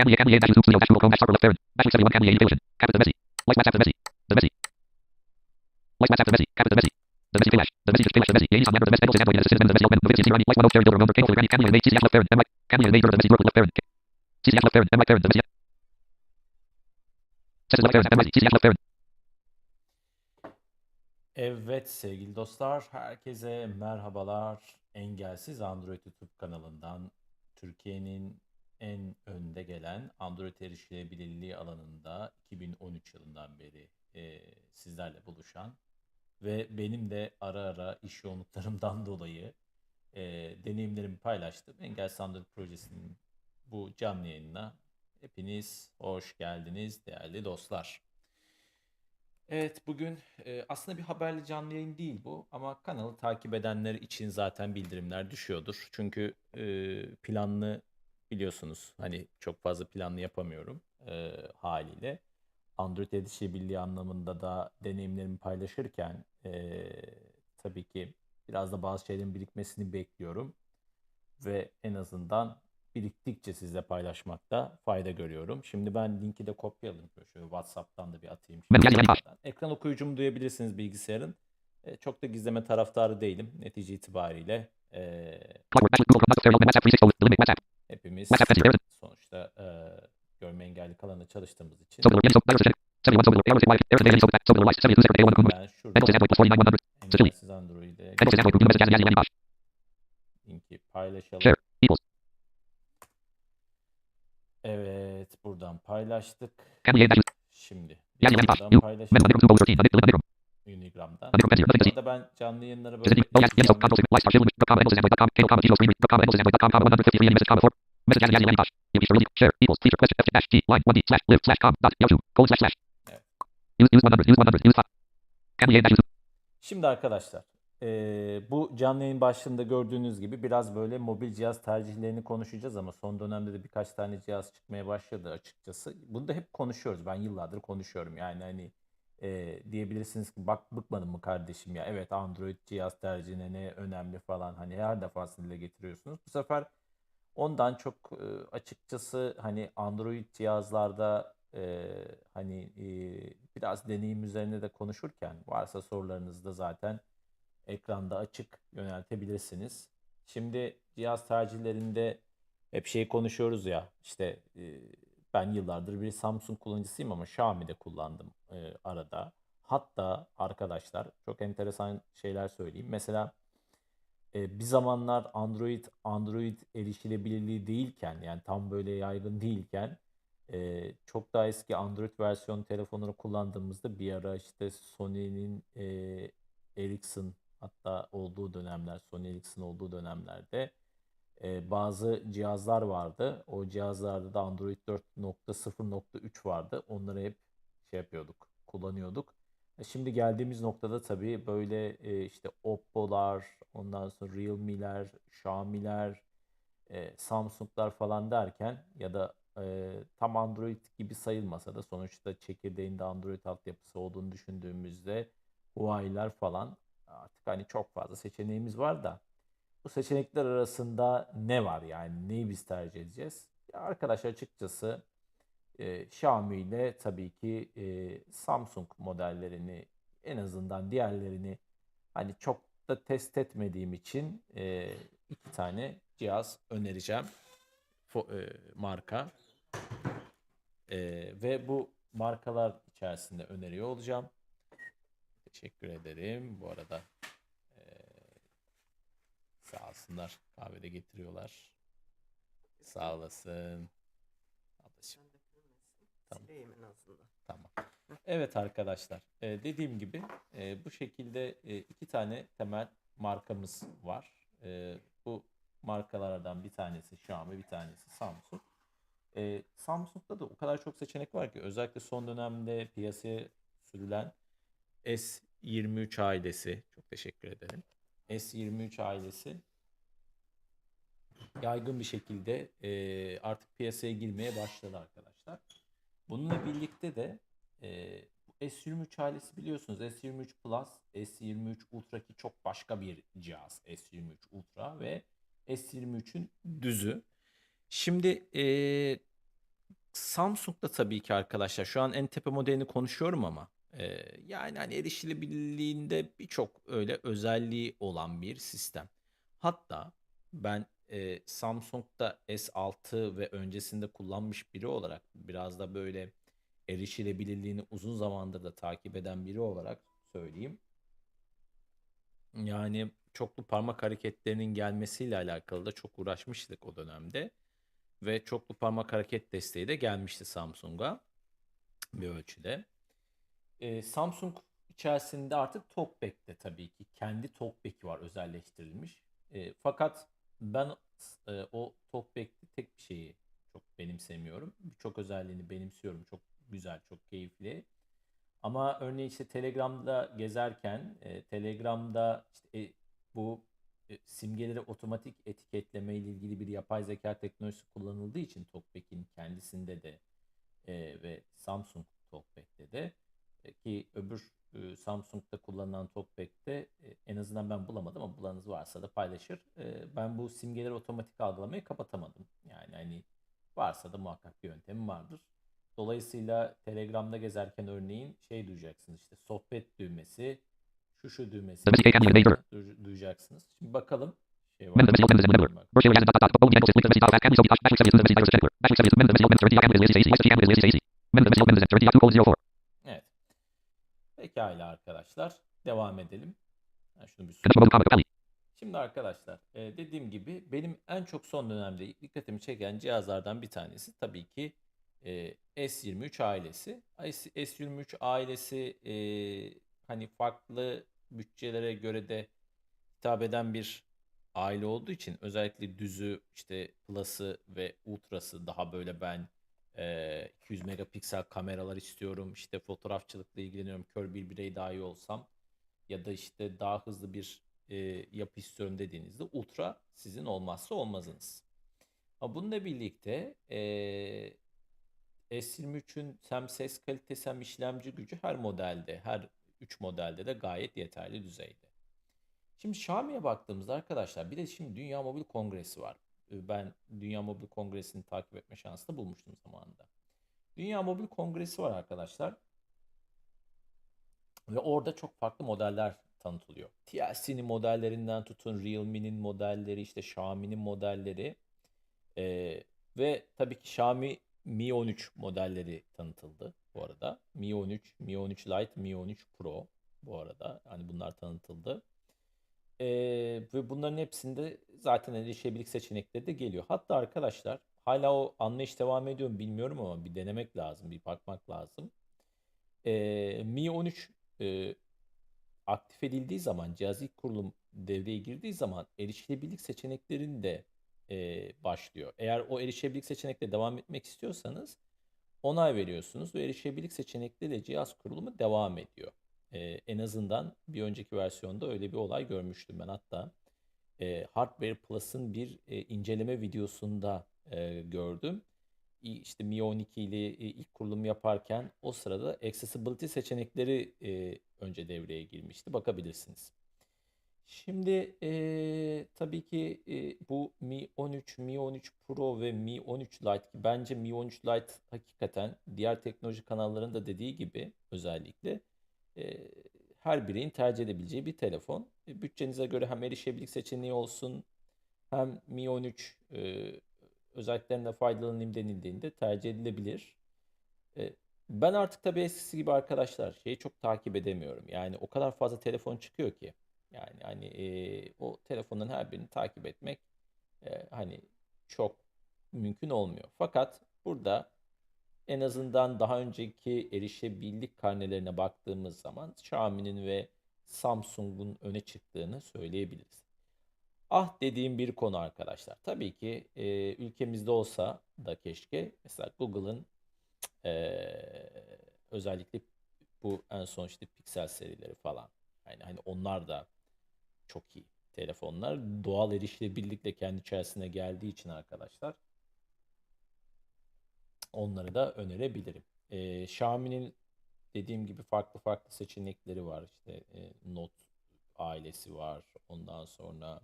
Cammy A, Cammy A, dash Zoom Studio, dash Google Chrome, Circle of Theron. Bachelor 71, Cammy A, Edition. Cap is the Messi. Light WhatsApp the Messi. The Messi. Light WhatsApp the Messi. Cap is the Messi. The Messi Flash. The Messi Flash. The Messi. Yates on member. The Messi. And Android and assistant. The Messi Open. Novitzki Zero. Light one. Sharon Dilber. Number. Granny. Cammy A, Nate. CCF left. M. Mike. A, Nate. The Messi. Group left Theron. CCF left. M. Mike Theron. The Messi. Sessions left. M. Messi. CCF left Theron. Evet sevgili dostlar, herkese merhabalar. Engelsiz Android YouTube kanalından Türkiye'nin en önde gelen Android erişilebilirliği alanında 2013 yılından beri e, sizlerle buluşan ve benim de ara ara iş yoğunluklarımdan dolayı e, deneyimlerimi paylaştım. Engelsiz Android projesinin bu canlı yayınına hepiniz hoş geldiniz değerli dostlar. Evet bugün e, aslında bir haberli canlı yayın değil bu ama kanalı takip edenler için zaten bildirimler düşüyordur. Çünkü e, planlı biliyorsunuz hani çok fazla planlı yapamıyorum e, haliyle. Android erişebilirliği anlamında da deneyimlerimi paylaşırken e, tabii ki biraz da bazı şeylerin birikmesini bekliyorum. Ve en azından biriktikçe sizle paylaşmakta fayda görüyorum. Şimdi ben linki de kopyalayayım. Şöyle WhatsApp'tan da bir atayım. Şimdi. Ekran okuyucumu duyabilirsiniz bilgisayarın. E, çok da gizleme taraftarı değilim. Netice itibariyle e, Clockwork. Bachelor. Google Chrome. Theron. WhatsApp. 360. The limit. WhatsApp. hepimiz sonuçta e, görme engelli kalanda çalıştığımız için Solar. Yeni. Solar. Seçenek. 71. Solar. Error. White. Error. Daily. Solar. Solar. Light. 72. Zero. A1. Kumbu. ben şurada and Android. Plus 49. 100. Securely. engelsiz Android'e linki paylaşalım. Evet buradan paylaştık. Şimdi buradan paylaşalım. Men. Linear. Zoom. 13. Limit. Linear. Unigram'dan. Burada ben canlı yayınları böyle Visit me. Yes. Yes. So. canlı- Control. Light. Star. Shield. Com. Bengals and Android.com. Cable. Com. Digital Stream. Com. Bengals and Android.com. 153. Any message. Com. Before. Message. Yazı. Yazı. Yazı. Baş. You. Easter. Release. Share. Equals. Feature. Question. F. Dash. G. Line. 1D. Slash. Live. Slash. Com. Dot. Yahoo. Colon. Slash. Slash. Evet. Use. Use 100. Use 100. Use 5. Cammy A, dash. Zoom. Şimdi arkadaşlar eee, bu canlı yayın başlığında gördüğünüz gibi biraz böyle mobil cihaz tercihlerini konuşacağız ama son dönemde de birkaç tane cihaz çıkmaya başladı açıkçası. Bunu da hep konuşuyoruz. Ben yıllardır konuşuyorum. Yani hani eee, diyebilirsiniz ki bak bıkmadın mı kardeşim ya evet Android cihaz tercihine ne önemli falan hani her defasında dile getiriyorsunuz. Bu sefer ondan çok e, açıkçası hani Android cihazlarda e, hani e, biraz deneyim üzerine de konuşurken varsa sorularınızı da zaten ekranda açık yöneltebilirsiniz. Şimdi cihaz tercihlerinde hep şey konuşuyoruz ya işte ben yıllardır bir Samsung kullanıcısıyım ama Xiaomi de kullandım arada. Hatta arkadaşlar çok enteresan şeyler söyleyeyim. Mesela e, bir zamanlar Android Android erişilebilirliği değilken yani tam böyle yaygın değilken e, çok daha eski Android versiyon telefonları kullandığımızda bir ara işte Sony'nin e, Ericsson hatta olduğu dönemler Sony Ericsson olduğu dönemlerde e, bazı cihazlar vardı. O cihazlarda da Android 4.0.3 vardı. Onları hep şey yapıyorduk, kullanıyorduk. E, Şimdi geldiğimiz noktada tabii böyle e, işte Oppo'lar, ondan sonra Realme'ler, Xiaomi'ler, e, Samsung'lar falan derken ya da tam Android gibi sayılmasa da sonuçta çekirdeğinde Android altyapısı olduğunu düşündüğümüzde Huawei'ler falan artık hani çok fazla seçeneğimiz var da bu seçenekler arasında ne var yani neyi biz tercih edeceğiz? Ya arkadaşlar açıkçası e, Xiaomi ile tabii ki e, Samsung modellerini en azından diğerlerini hani çok da test etmediğim için e, iki tane cihaz önereceğim. Fo- e, marka. E, ve bu markalar içerisinde öneriyor olacağım. Teşekkür ederim. Bu arada e, sağ olsunlar. Kahvede getiriyorlar. Sağ olasın. Ablacığım. Tamam. Sileyim en azından. Tamam. Evet arkadaşlar, e, dediğim gibi e, bu şekilde e, iki tane temel markamız var. E, bu markalardan bir tanesi Xiaomi, bir tanesi Samsung. E, Samsung'da da o kadar çok seçenek var ki özellikle son dönemde piyasaya sürülen S23 ailesi, çok teşekkür ederim. S23 ailesi yaygın bir şekilde e, artık piyasaya girmeye başladı arkadaşlar. Bununla birlikte de e, bu S23 ailesi biliyorsunuz S23 Plus, S23 Ultra ki çok başka bir cihaz S23 Ultra ve S23'ün düzü. Şimdi e, Samsung'da tabii ki arkadaşlar şu an en tepe modelini konuşuyorum ama e, yani hani erişilebilirliğinde birçok öyle özelliği olan bir sistem. Hatta ben e, Samsung'da S6 ve öncesinde kullanmış biri olarak biraz da böyle erişilebilirliğini uzun zamandır da takip eden biri olarak söyleyeyim. Yani çoklu parmak hareketlerinin gelmesiyle alakalı da çok uğraşmıştık o dönemde. Ve çoklu parmak hareket desteği de gelmişti Samsung'a bir ölçüde. Ee, Samsung içerisinde artık TalkBack'te tabii ki kendi TalkBack'i var özelleştirilmiş. Ee, fakat ben e, o TalkBack'te tek bir şeyi çok benimsemiyorum. Birçok özelliğini benimsiyorum. Çok güzel, çok keyifli. Ama örneğin işte Telegram'da gezerken e, Telegram'da işte e, bu e, simgeleri otomatik etiketleme ile ilgili bir yapay zeka teknolojisi kullanıldığı için TalkBack'in kendisinde de e, ve Samsung TalkBack'te de e, ki öbür e, Samsung'da kullanılan TalkBack'te e, en azından ben bulamadım ama bulanınız varsa da paylaşır. E, ben bu simgeleri otomatik algılamayı kapatamadım. Yani hani varsa da muhakkak bir yöntemi vardır. Dolayısıyla Telegram'da gezerken örneğin şey duyacaksınız işte sohbet düğmesi, şu şu düğmesi du- duyacaksınız. Şimdi bakalım. Şey var. Bak. Pekala arkadaşlar. Devam edelim. Ben şunu bir. Şimdi arkadaşlar e, dediğim gibi benim en çok son dönemde dikkatimi çeken cihazlardan bir tanesi tabii ki e, S23 ailesi. S- S23 ailesi e, hani farklı bütçelere göre de hitap eden bir aile olduğu için özellikle düzü işte Plus'ı ve Ultra'sı daha böyle ben e, 200 megapiksel kameralar istiyorum. İşte fotoğrafçılıkla ilgileniyorum. Kör bir birey dahi olsam ya da işte daha hızlı bir e, yapı istiyorum dediğinizde Ultra sizin olmazsa olmazınız. Ama bununla birlikte e, S23'ün hem ses kalitesi hem işlemci gücü her modelde, her 3 modelde de gayet yeterli düzeyde. Şimdi Xiaomi'ye baktığımızda arkadaşlar bir de şimdi Dünya Mobil Kongresi var. Ee, Ben Dünya Mobil Kongresi'ni takip etme şansı da bulmuştum zamanında. Dünya Mobil Kongresi var arkadaşlar. Ve orada çok farklı modeller tanıtılıyor. TLC'nin modellerinden tutun Realme'nin modelleri, işte Xiaomi'nin modelleri ee, ve tabii ki Xiaomi Mi 13 modelleri tanıtıldı bu arada. Mi 13, Mi 13 Lite, Mi 13 Pro bu arada. Hani bunlar tanıtıldı. Ve bunların hepsinde zaten erişebilirlik seçenekleri de geliyor. Hatta arkadaşlar hala o anlayış devam ediyor mu bilmiyorum ama bir denemek lazım, bir bakmak lazım. Ee, Mi 13 e, aktif edildiği zaman, cihaz ilk kurulum devreye girdiği zaman erişilebilirlik seçeneklerinde e, başlıyor. Eğer o erişebilirlik seçenekle devam etmek istiyorsanız onay veriyorsunuz ve erişebilirlik seçenekleriyle cihaz kurulumu devam ediyor. E, en azından bir önceki versiyonda öyle bir olay görmüştüm ben. Hatta e, Hardware Plus'ın bir e, inceleme videosunda e, gördüm. İşte Mi 12 ile ilk kurulum yaparken o sırada accessibility seçenekleri e, önce devreye girmişti. Bakabilirsiniz. Şimdi e, tabii ki e, bu Mi 13, Mi 13 Pro ve Mi 13 Lite ki bence Mi 13 Lite hakikaten diğer teknoloji kanallarının da dediği gibi özellikle e, her bireyin tercih edebileceği bir telefon. E, bütçenize göre hem erişebilirlik seçeneği olsun hem Mi 13 e, özelliklerinden faydalanayım denildiğinde tercih edilebilir. E, ben artık tabii eskisi gibi arkadaşlar şeyi çok takip edemiyorum. Yani o kadar fazla telefon çıkıyor ki. Yani hani e, o telefonların her birini takip etmek e, hani çok mümkün olmuyor. Fakat burada en azından daha önceki erişebilirlik karnelerine baktığımız zaman Xiaomi'nin ve Samsung'un öne çıktığını söyleyebiliriz. Ah dediğim bir konu arkadaşlar. Tabii ki e, ülkemizde olsa da keşke mesela Google'ın e, özellikle bu en son işte Pixel serileri falan. Yani hani onlar da çok iyi telefonlar. Doğal erişilebilirlikle kendi içerisine geldiği için arkadaşlar onları da önerebilirim. Ee, Xiaomi'nin dediğim gibi farklı farklı seçenekleri var. İşte e, Note ailesi var. Ondan sonra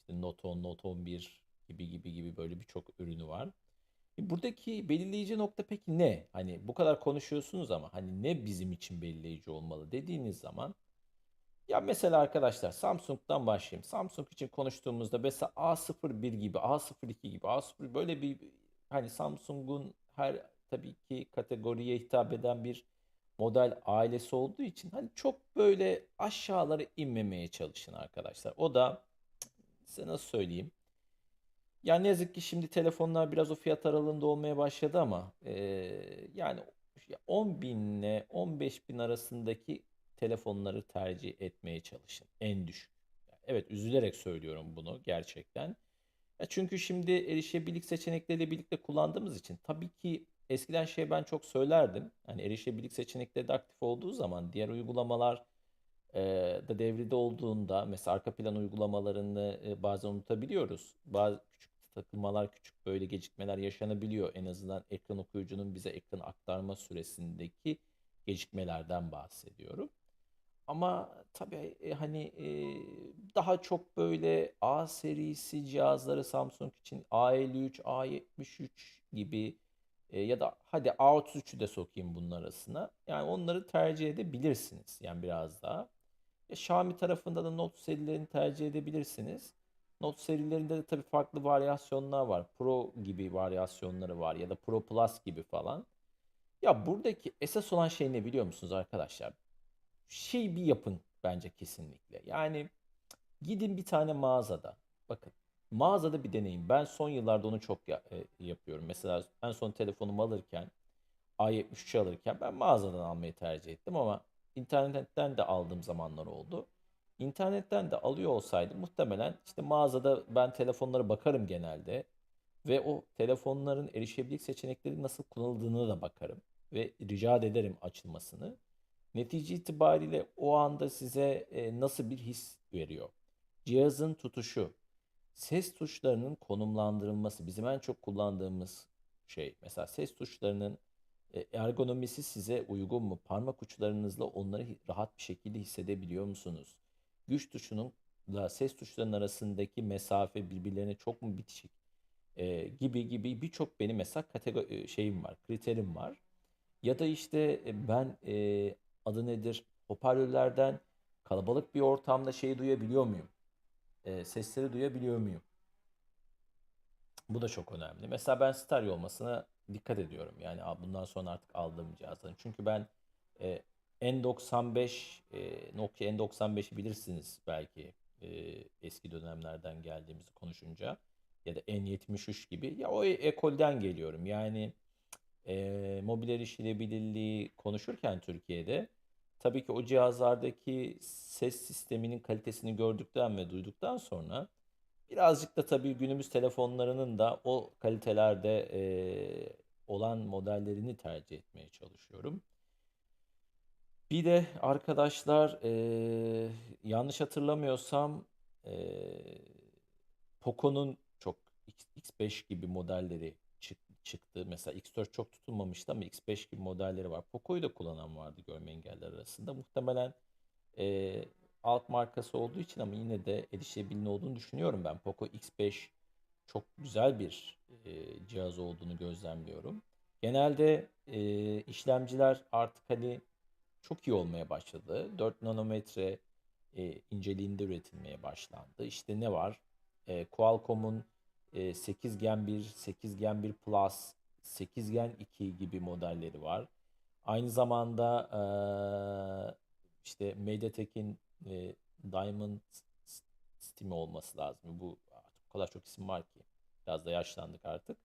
işte Note 10, Note 11 gibi gibi gibi böyle birçok ürünü var. Buradaki belirleyici nokta peki ne? Hani bu kadar konuşuyorsunuz ama hani ne bizim için belirleyici olmalı dediğiniz zaman ya mesela arkadaşlar Samsung'dan başlayayım. Samsung için konuştuğumuzda mesela A01 gibi, A02 gibi, A0 böyle bir hani Samsung'un her tabii ki kategoriye hitap eden bir model ailesi olduğu için hani çok böyle aşağılara inmemeye çalışın arkadaşlar. O da size nasıl söyleyeyim? Ya ne yazık ki şimdi telefonlar biraz o fiyat aralığında olmaya başladı ama eee, yani 10 bin ile 15 bin arasındaki telefonları tercih etmeye çalışın. En düşük. Evet üzülerek söylüyorum bunu gerçekten. Ya çünkü şimdi erişebilirlik seçenekleriyle birlikte kullandığımız için tabii ki eskiden şey ben çok söylerdim. Hani erişebilirlik seçenekleri de aktif olduğu zaman diğer uygulamalar e, da devrede olduğunda mesela arka plan uygulamalarını e, bazen unutabiliyoruz. Bazı küçük takılmalar, küçük böyle gecikmeler yaşanabiliyor. En azından ekran okuyucunun bize ekran aktarma süresindeki gecikmelerden bahsediyorum. Ama tabii e, hani e, daha çok böyle A serisi cihazları Samsung için A53, A73 gibi e, ya da hadi A33'ü de sokayım bunun arasına. Yani onları tercih edebilirsiniz. Yani biraz daha. Ya Xiaomi tarafında da Note serilerini tercih edebilirsiniz. Note serilerinde de tabii farklı varyasyonlar var. Pro gibi varyasyonları var ya da Pro Plus gibi falan. Ya buradaki esas olan şey ne biliyor musunuz arkadaşlar? Şey bir yapın bence kesinlikle. Yani gidin bir tane mağazada. Bakın mağazada bir deneyin. Ben son yıllarda onu çok ya- e, yapıyorum. Mesela en son telefonumu alırken A73'ü alırken ben mağazadan almayı tercih ettim ama internetten de aldığım zamanlar oldu. İnternetten de alıyor olsaydım muhtemelen işte mağazada ben telefonlara bakarım genelde ve o telefonların erişebilirlik seçenekleri nasıl kullanıldığını da bakarım ve rica ederim açılmasını. Netice itibariyle o anda size e, nasıl bir his veriyor? Cihazın tutuşu, ses tuşlarının konumlandırılması bizim en çok kullandığımız şey. Mesela ses tuşlarının e, ergonomisi size uygun mu? Parmak uçlarınızla onları rahat bir şekilde hissedebiliyor musunuz? Güç tuşunun da ses tuşlarının arasındaki mesafe birbirlerine çok mu bitişik? E, gibi gibi birçok benim mesela kategori şeyim var, kriterim var. Ya da işte e, ben e, adı nedir? Hoparlörlerden kalabalık bir ortamda şeyi duyabiliyor muyum? E, sesleri duyabiliyor muyum? Bu da çok önemli. Mesela ben stereo olmasına dikkat ediyorum. Yani "Aa, bundan sonra artık aldığım cihazların. Çünkü ben e, N95, e, Nokia N95'i bilirsiniz belki e, eski dönemlerden geldiğimizi konuşunca ya da N73 gibi. Ya o e- ekolden geliyorum. Yani e, mobil erişilebilirliği konuşurken Türkiye'de tabii ki o cihazlardaki ses sisteminin kalitesini gördükten ve duyduktan sonra birazcık da tabii günümüz telefonlarının da o kalitelerde e, olan modellerini tercih etmeye çalışıyorum. Bir de arkadaşlar e, yanlış hatırlamıyorsam e, Poco'nun çok X- X5 gibi modelleri çıktı. Mesela X4 çok tutulmamıştı ama X5 gibi modelleri var. Poco'yu da kullanan vardı görme engelliler arasında. Muhtemelen e, alt markası olduğu için ama yine de erişilebilir olduğunu düşünüyorum ben. Poco X5 çok güzel bir e, cihaz olduğunu gözlemliyorum. Genelde e, işlemciler artık hani çok iyi olmaya başladı. 4 nanometre e, inceliğinde üretilmeye başlandı. İşte ne var? E, Qualcomm'un e, 8 Gen 1, 8 Gen 1 Plus, 8 Gen 2 gibi modelleri var. Aynı zamanda e, işte MediaTek'in e, Diamond Steam'i olması lazım. Bu artık o kadar çok isim var ki. Biraz da yaşlandık artık.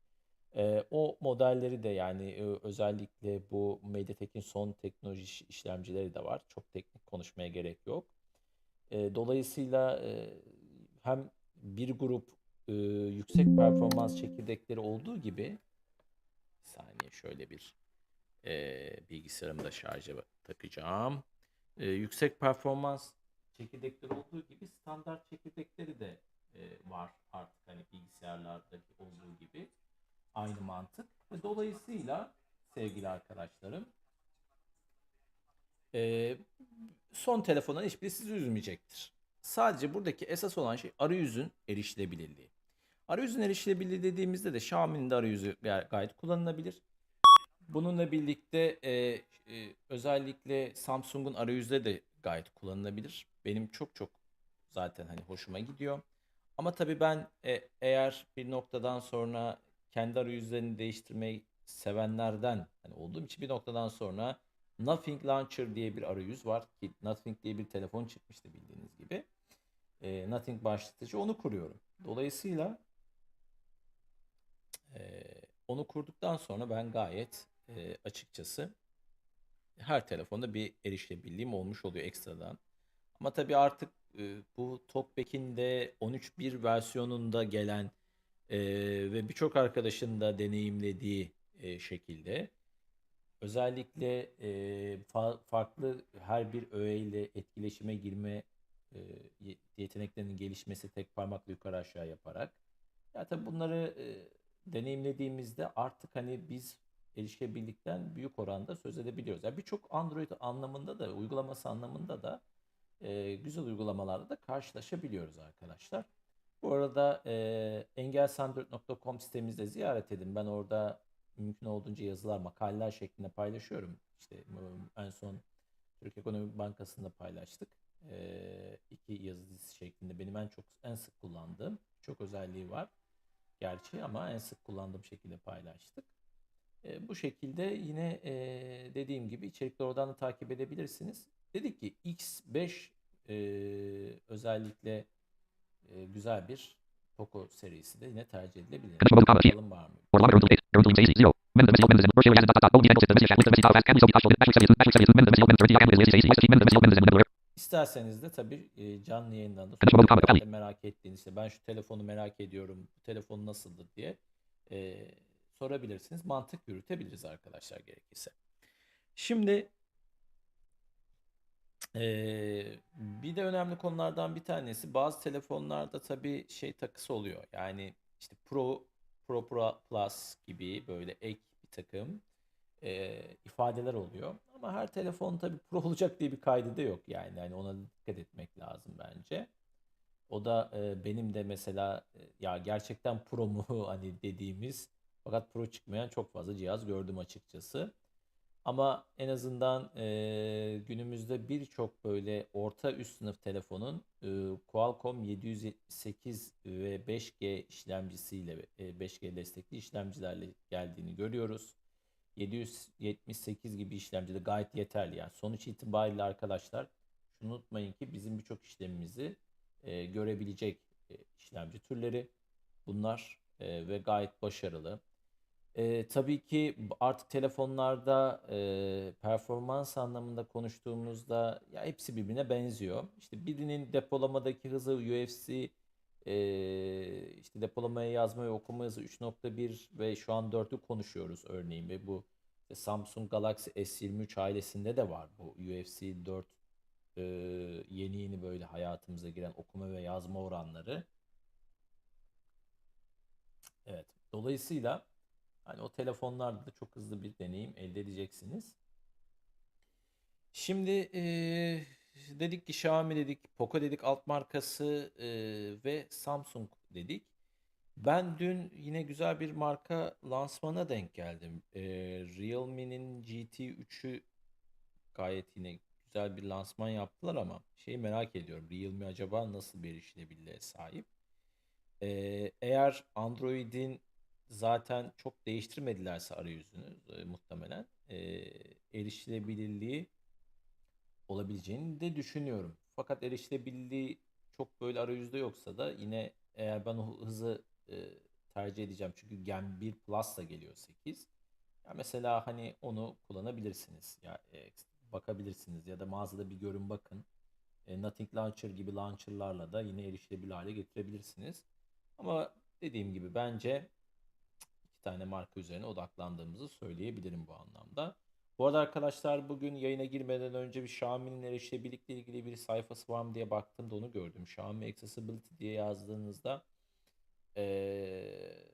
Ee, o modelleri de yani e, özellikle bu MediaTek'in son teknoloji iş- işlemcileri de var. Çok teknik konuşmaya gerek yok. Ee, dolayısıyla e, hem bir grup e, yüksek performans çekirdekleri olduğu gibi bir saniye şöyle bir e, bilgisayarımı da şarja takacağım. E, yüksek performans çekirdekleri olduğu gibi standart çekirdekleri de e, var artık hani bilgisayarlardaki olduğu gibi aynı mantık ve dolayısıyla sevgili arkadaşlarım e, son telefonların hiçbiri sizi üzmeyecektir. Sadece buradaki esas olan şey arayüzün erişilebilirliği. Arayüzün erişilebilirliği dediğimizde de Xiaomi'nin de arayüzü gay- gayet kullanılabilir. Bununla birlikte e, e, özellikle Samsung'un arayüzde de gayet kullanılabilir. Benim çok çok zaten hani hoşuma gidiyor. Ama tabii ben e, eğer bir noktadan sonra kendi arayüzlerini değiştirmeyi sevenlerden hani olduğum için bir noktadan sonra Nothing Launcher diye bir arayüz var ki Nothing diye bir telefon çıkmıştı bildiğiniz gibi. E, Nothing başlatıcı onu kuruyorum. Dolayısıyla e, onu kurduktan sonra ben gayet e, açıkçası her telefonda bir erişilebilirliğim olmuş oluyor ekstradan. Ama tabii artık e, bu TalkBack'in de 13.1 versiyonunda gelen e, ve birçok arkadaşın da deneyimlediği e, şekilde özellikle e, fa- farklı her bir öğe ile etkileşime girme e, ye- yeteneklerinin gelişmesi tek parmakla yukarı aşağı yaparak. Ya tabii bunları e, deneyimlediğimizde artık hani biz erişebilirlikten büyük oranda söz edebiliyoruz. Yani birçok Android anlamında da uygulaması anlamında da e, güzel uygulamalarla da karşılaşabiliyoruz arkadaşlar. Bu arada e, engelsandroid.com sitemizde ziyaret edin. Ben orada mümkün olduğunca yazılar, makaleler şeklinde paylaşıyorum. İşte en son Türk Ekonomi Bankası'nda paylaştık. E, iki yazı dizisi şeklinde benim en çok en sık kullandığım çok özelliği var. Gerçi ama en sık kullandığım şekilde paylaştık. E, bu şekilde yine e, dediğim gibi içerikleri oradan da takip edebilirsiniz. Dedik ki X5 e, özellikle e, güzel bir Poco serisi de yine tercih edilebilir. Bakalım var mı? Or longer Urundle 8. Urundle Daisy 0. Mend the message open and Roche has dot dot dot. ODN dot the message chat. List the message file. Camel selfie touch. Battery 7. Battery 7. Mend the message open. 30 camel is Daisy. Mend the message open and İsterseniz de tabii e, canlı yayından da merak ettiğiniz işte ben şu telefonu merak ediyorum, bu telefon nasıldır diye e, sorabilirsiniz. Mantık yürütebiliriz arkadaşlar gerekirse. Şimdi e, bir de önemli konulardan bir tanesi bazı telefonlarda tabii şey takısı oluyor. Yani işte Pro, Pro, Pro Plus gibi böyle ek bir takım e, ifadeler oluyor. Ama her telefon tabii Pro olacak diye bir kaydı da yok yani. Hani ona dikkat etmek lazım bence. O da e, benim de mesela e, ya gerçekten Pro mu hani dediğimiz fakat Pro çıkmayan çok fazla cihaz gördüm açıkçası. Ama en azından e, günümüzde birçok böyle orta üst sınıf telefonun e, Qualcomm 778 ve 5G işlemcisiyle e, 5G destekli işlemcilerle geldiğini görüyoruz. 778 gibi işlemci de gayet yeterli. Yani sonuç itibariyle arkadaşlar şunu unutmayın ki bizim birçok işlemimizi e, görebilecek e, işlemci türleri bunlar e, ve gayet başarılı. E, tabii ki artık telefonlarda e, performans anlamında konuştuğumuzda ya hepsi birbirine benziyor. İşte birinin depolamadaki hızı UFC e, işte depolamaya yazma okuma hızı 3.1 ve şu an 4'ü konuşuyoruz örneğin ve bu Samsung Galaxy S23 ailesinde de var bu UFC 4 e, yeni yeni böyle hayatımıza giren okuma ve yazma oranları. Evet. Dolayısıyla hani o telefonlarda da çok hızlı bir deneyim elde edeceksiniz. Şimdi eee, dedik ki Xiaomi dedik, Poco dedik alt markası eee, ve Samsung dedik. Ben dün yine güzel bir marka lansmana denk geldim. Eee Realme'nin GT3'ü gayet yine güzel bir lansman yaptılar ama şeyi merak ediyorum. Realme acaba nasıl bir erişilebilirliğe sahip? Ee, eğer Android'in zaten çok değiştirmedilerse arayüzünü e, muhtemelen e, erişilebilirliği olabileceğini de düşünüyorum. Fakat erişilebilirliği çok böyle arayüzde yoksa da yine eğer ben o hızı e, tercih edeceğim. Çünkü Gen 1 Plus da geliyor 8. Ya mesela hani onu kullanabilirsiniz. Ya e, bakabilirsiniz ya da mağazada bir görün bakın. E, Nothing Launcher gibi launcherlarla da yine erişilebilir hale getirebilirsiniz. Ama dediğim gibi bence iki tane marka üzerine odaklandığımızı söyleyebilirim bu anlamda. Bu arada arkadaşlar bugün yayına girmeden önce bir Xiaomi'nin erişilebilirlikle ilgili bir sayfası var mı diye baktım da onu gördüm. Xiaomi Accessibility diye yazdığınızda eee,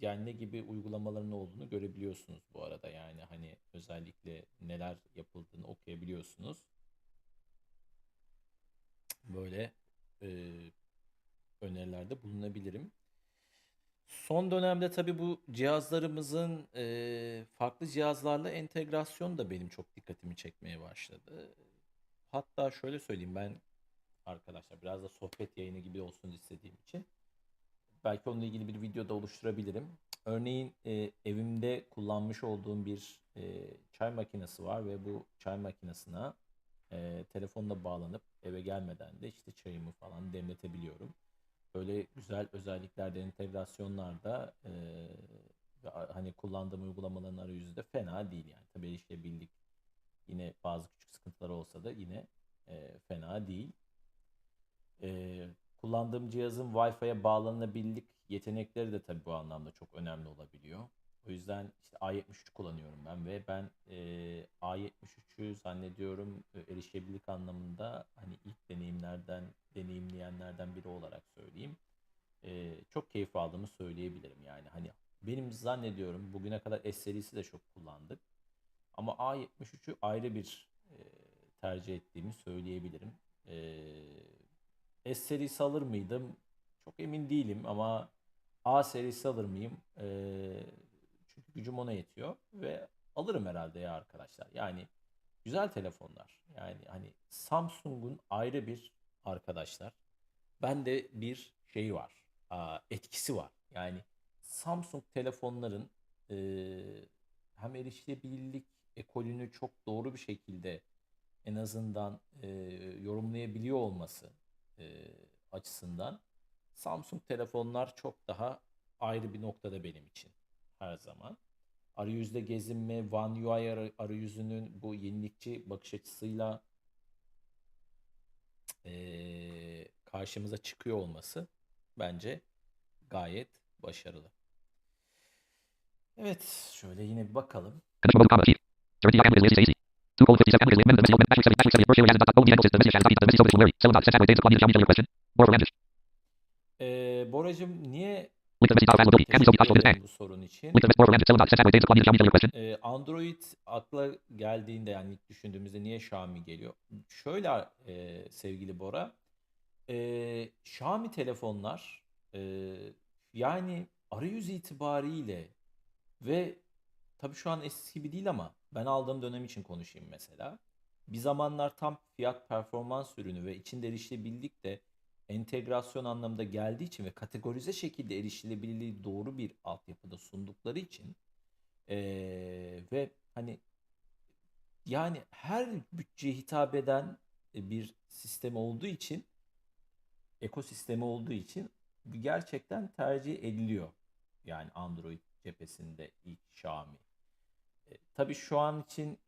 yani ne gibi uygulamaların olduğunu görebiliyorsunuz bu arada. Yani hani özellikle neler yapıldığını okuyabiliyorsunuz. Böyle eee önerilerde bulunabilirim. Son dönemde tabii bu cihazlarımızın eee, farklı cihazlarla entegrasyonu da benim çok dikkatimi çekmeye başladı. Hatta şöyle söyleyeyim ben arkadaşlar biraz da sohbet yayını gibi olsun istediğim için belki onunla ilgili bir video da oluşturabilirim. Örneğin e, evimde kullanmış olduğum bir e, çay makinesi var ve bu çay makinesine e, telefonla bağlanıp eve gelmeden de işte çayımı falan demletebiliyorum. Böyle güzel özelliklerde, entegrasyonlarda e, hani kullandığım uygulamaların arayüzü de fena değil yani. Tabii erişilebilirlik yine bazı küçük sıkıntıları olsa da yine e, fena değil. Ee, kullandığım cihazın Wi-Fi'ye bağlanabilirlik yetenekleri de tabii bu anlamda çok önemli olabiliyor. O yüzden işte A73 kullanıyorum ben ve ben e, A73'ü zannediyorum e, erişebilirlik anlamında hani ilk deneyimlerden deneyimleyenlerden biri olarak söyleyeyim. E, çok keyif aldığımı söyleyebilirim yani hani benim zannediyorum bugüne kadar S serisi de çok kullandık. Ama A73'ü ayrı bir e, tercih ettiğimi söyleyebilirim. E, S serisi alır mıydım? Çok emin değilim ama A serisi alır mıyım? E, çünkü gücüm ona yetiyor ve alırım herhalde ya arkadaşlar. Yani güzel telefonlar. Yani hani Samsung'un ayrı bir arkadaşlar. Bende bir şey var. etkisi var. Yani Samsung telefonların e, hem erişilebilirlik ekolünü çok doğru bir şekilde en azından e, yorumlayabiliyor olması e, açısından Samsung telefonlar çok daha ayrı bir noktada benim için her zaman. Arayüzde gezinme, One UI arayüzünün bu yenilikçi bakış açısıyla e, karşımıza çıkıyor olması bence gayet başarılı. Evet, şöyle yine bir bakalım. Conditional mode comma chief. Guarantee account is lazy easy. Two cold 50 second is amend the message open battery 70 battery 70 virtually has dot only enables the message has copy the message open Larry. Seven dot set with dates on Xiaomi your question. More Randish. Ee, Boracığım niye Bu sorun için? Ee, Android akla geldiğinde yani ilk düşündüğümüzde niye Xiaomi geliyor? Şöyle e, sevgili Bora, e, Xiaomi telefonlar e, yani arayüz itibariyle ve tabii şu an eskisi gibi değil ama ben aldığım dönem için konuşayım mesela. Bir zamanlar tam fiyat performans ürünü ve içinde erişilebilirlik de entegrasyon anlamında geldiği için ve kategorize şekilde erişilebilirliği doğru bir altyapıda sundukları için eee, ve hani yani her bütçeye hitap eden e, bir sistem olduğu için ekosistemi olduğu için gerçekten tercih ediliyor. Yani Android cephesinde ilk Xiaomi. E, tabii şu an için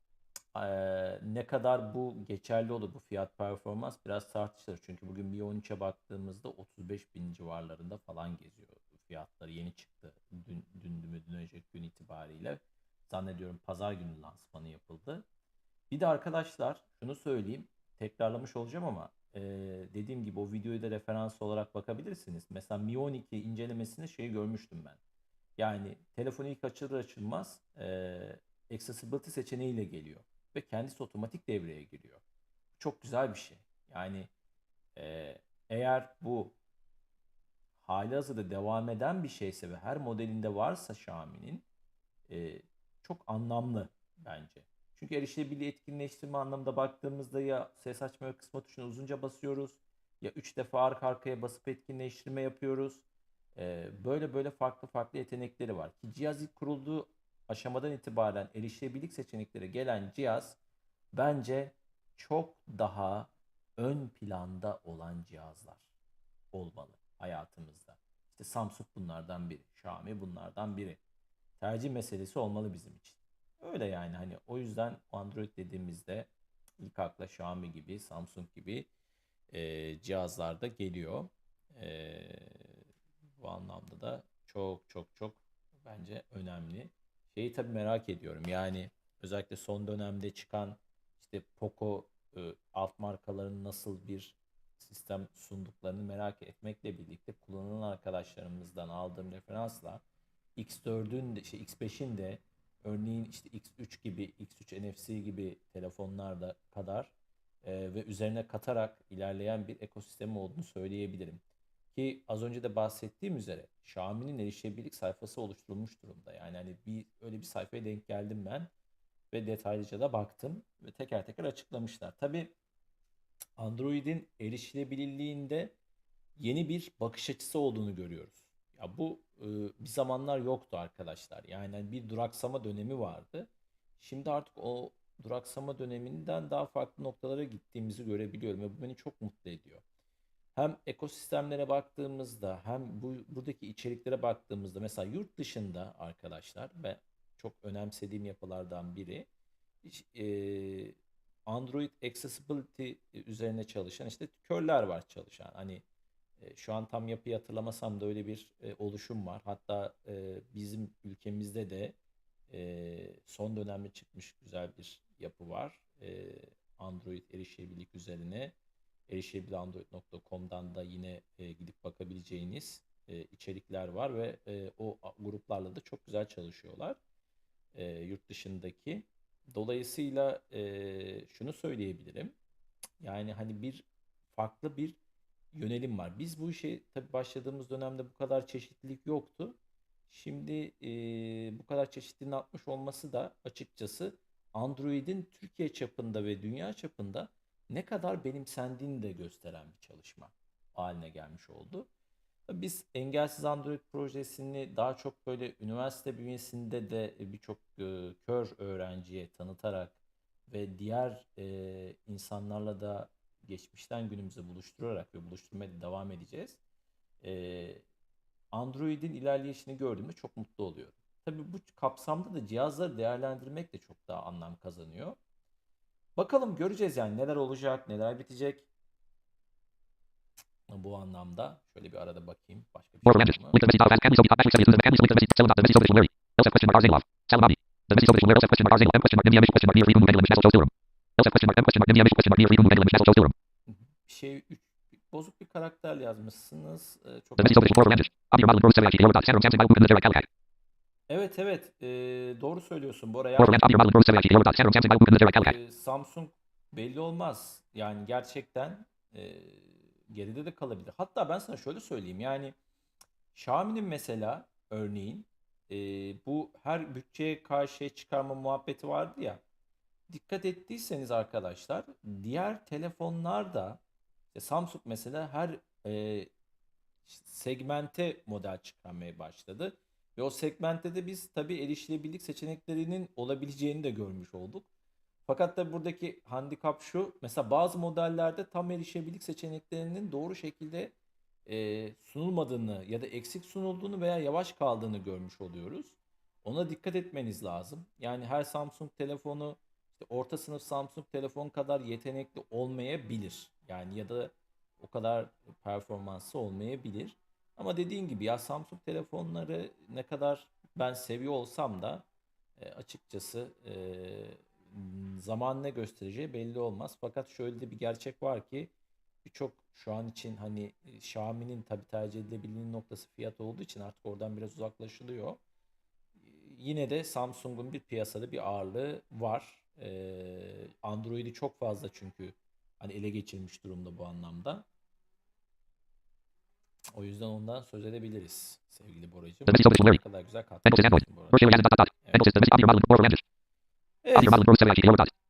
ne kadar bu geçerli olur bu fiyat performans biraz tartışılır. Çünkü bugün bir 13'e baktığımızda 35 bin civarlarında falan geziyor fiyatları. Yeni çıktı dün, dün mü dün önceki gün itibariyle. Zannediyorum pazar günü lansmanı yapıldı. Bir de arkadaşlar şunu söyleyeyim. Tekrarlamış olacağım ama e, dediğim gibi o videoyu da referans olarak bakabilirsiniz. Mesela Mi 12 incelemesinde şeyi görmüştüm ben. Yani telefonu ilk açılır açılmaz e, accessibility seçeneğiyle geliyor. Ve kendisi otomatik devreye giriyor. Çok güzel bir şey. Yani e, eğer bu halihazırda devam eden bir şeyse ve her modelinde varsa Xiaomi'nin e, çok anlamlı bence. Çünkü erişilebilirliği etkinleştirme anlamında baktığımızda ya ses açma kısma tuşuna uzunca basıyoruz ya 3 defa arka arkaya basıp etkinleştirme yapıyoruz. Ee, böyle böyle farklı farklı yetenekleri var. Ki cihaz ilk kurulduğu aşamadan itibaren erişilebilirlik seçenekleri gelen cihaz bence çok daha ön planda olan cihazlar olmalı hayatımızda. İşte Samsung bunlardan biri, Xiaomi bunlardan biri. Tercih meselesi olmalı bizim için. Öyle yani hani o yüzden Android dediğimizde ilk akla Xiaomi gibi, Samsung gibi e, cihazlarda geliyor. E, bu anlamda da çok çok çok bence önemli. Şeyi tabii merak ediyorum. Yani özellikle son dönemde çıkan işte Poco e, alt markaların nasıl bir sistem sunduklarını merak etmekle birlikte kullanılan arkadaşlarımızdan aldığım referansla X4'ün de şey X5'in de örneğin işte X3 gibi X3 NFC gibi telefonlarda kadar e, ve üzerine katarak ilerleyen bir ekosistemi olduğunu söyleyebilirim. Ki az önce de bahsettiğim üzere Xiaomi'nin erişebilirlik sayfası oluşturulmuş durumda. Yani hani bir öyle bir sayfaya denk geldim ben ve detaylıca da baktım ve teker teker açıklamışlar. Tabii Android'in erişilebilirliğinde yeni bir bakış açısı olduğunu görüyoruz. Ya bu e, bir zamanlar yoktu arkadaşlar. Yani hani bir duraksama dönemi vardı. Şimdi artık o duraksama döneminden daha farklı noktalara gittiğimizi görebiliyorum ve bu beni çok mutlu ediyor. Hem ekosistemlere baktığımızda hem bu buradaki içeriklere baktığımızda mesela yurt dışında arkadaşlar ve çok önemsediğim yapılardan biri e, Android Accessibility üzerine çalışan işte körler var çalışan. Hani e, şu an tam yapıyı hatırlamasam da öyle bir e, oluşum var. Hatta e, bizim ülkemizde de e, son dönemde çıkmış güzel bir yapı var. E, Android erişebilirlik üzerine erişebilandroid.com'dan da yine e, gidip bakabileceğiniz e, içerikler var ve e, o gruplarla da çok güzel çalışıyorlar e, yurt dışındaki. Dolayısıyla e, şunu söyleyebilirim. Yani hani bir farklı bir yönelim var. Biz bu işe tabii başladığımız dönemde bu kadar çeşitlilik yoktu. Şimdi e, bu kadar çeşitliliğin artmış olması da açıkçası Android'in Türkiye çapında ve dünya çapında ne kadar benimsendiğini de gösteren bir çalışma haline gelmiş oldu. Biz Engelsiz Android projesini daha çok böyle üniversite bünyesinde de birçok e, kör öğrenciye tanıtarak ve diğer e, insanlarla da geçmişten günümüze buluşturarak ve buluşturmaya devam edeceğiz. E, Android'in ilerleyişini gördüğümde çok mutlu oluyorum. Tabii bu kapsamda da cihazları değerlendirmek de çok daha anlam kazanıyor. Bakalım göreceğiz yani neler olacak, neler bitecek. Bu anlamda şöyle bir arada bakayım. Başka bir şey Bir şey bozuk bir karakter yazmışsınız. Ee, çok Evet evet ee, doğru söylüyorsun Bora. Yani, Sanrum Samsung belli olmaz. Yani gerçekten ee, geride de kalabilir. Hatta ben sana şöyle söyleyeyim. Yani Xiaomi'nin mesela örneğin ee, bu her bütçeye karşı çıkarma muhabbeti vardı ya. Dikkat ettiyseniz arkadaşlar diğer telefonlar da işte Samsung mesela her e, segmente model çıkarmaya başladı. Ve o segmentte de biz tabii erişilebilirlik seçeneklerinin olabileceğini de görmüş olduk. Fakat da buradaki handikap şu. Mesela bazı modellerde tam erişebilirlik seçeneklerinin doğru şekilde e, sunulmadığını ya da eksik sunulduğunu veya yavaş kaldığını görmüş oluyoruz. Ona dikkat etmeniz lazım. Yani her Samsung telefonu işte orta sınıf Samsung telefon kadar yetenekli olmayabilir. Yani ya da o kadar performanslı olmayabilir. Ama dediğin gibi ya Samsung telefonları ne kadar ben seviyor olsam da e, açıkçası e, zaman ne göstereceği belli olmaz. Fakat şöyle de bir gerçek var ki birçok şu an için hani e, Xiaomi'nin tabii tercih edilebilirliğinin noktası fiyat olduğu için artık oradan biraz uzaklaşılıyor. Yine de Samsung'un bir piyasada bir ağırlığı var. Ee, Android'i çok fazla çünkü hani ele geçirmiş durumda bu anlamda. O yüzden ondan söz edebiliriz sevgili Boracığım. Ne kadar güzel dot. Evet. Evet.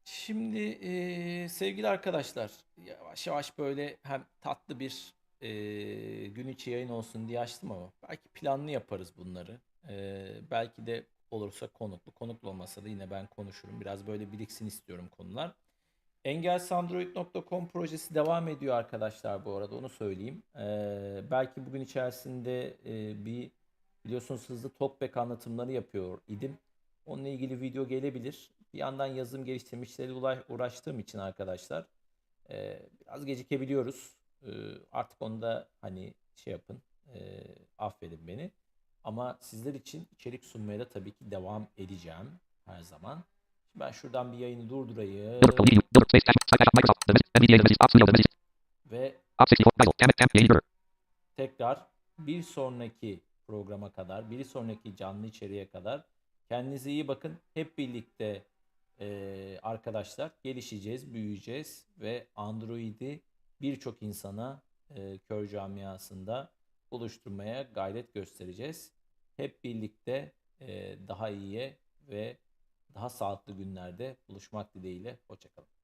Şimdi eee, sevgili arkadaşlar yavaş yavaş böyle hem tatlı bir eee, gün içi yayın olsun diye açtım ama belki planlı yaparız bunları. Eee, belki de olursa konuklu. Konuklu olmasa da yine ben konuşurum. Biraz böyle biriksin istiyorum konular. Engelsandroid.com projesi devam ediyor arkadaşlar bu arada onu söyleyeyim. Eee, belki bugün içerisinde eee, bir biliyorsunuz hızlı talkback anlatımları yapıyor idim. Onunla ilgili video gelebilir. Bir yandan yazılım geliştirme işleriyle ula- uğraştığım için arkadaşlar eee, biraz gecikebiliyoruz. Eee, artık onu da hani şey yapın, eee, affedin beni. Ama sizler için içerik sunmaya da tabii ki devam edeceğim her zaman. Şimdi ben şuradan bir yayını durdurayım ve tekrar bir sonraki programa kadar, bir sonraki canlı içeriğe kadar kendinize iyi bakın. Hep birlikte eee, arkadaşlar gelişeceğiz, büyüyeceğiz ve Android'i birçok insana e, kör camiasında buluşturmaya gayret göstereceğiz. Hep birlikte e, daha iyiye ve daha sağlıklı günlerde buluşmak dileğiyle. Hoşçakalın.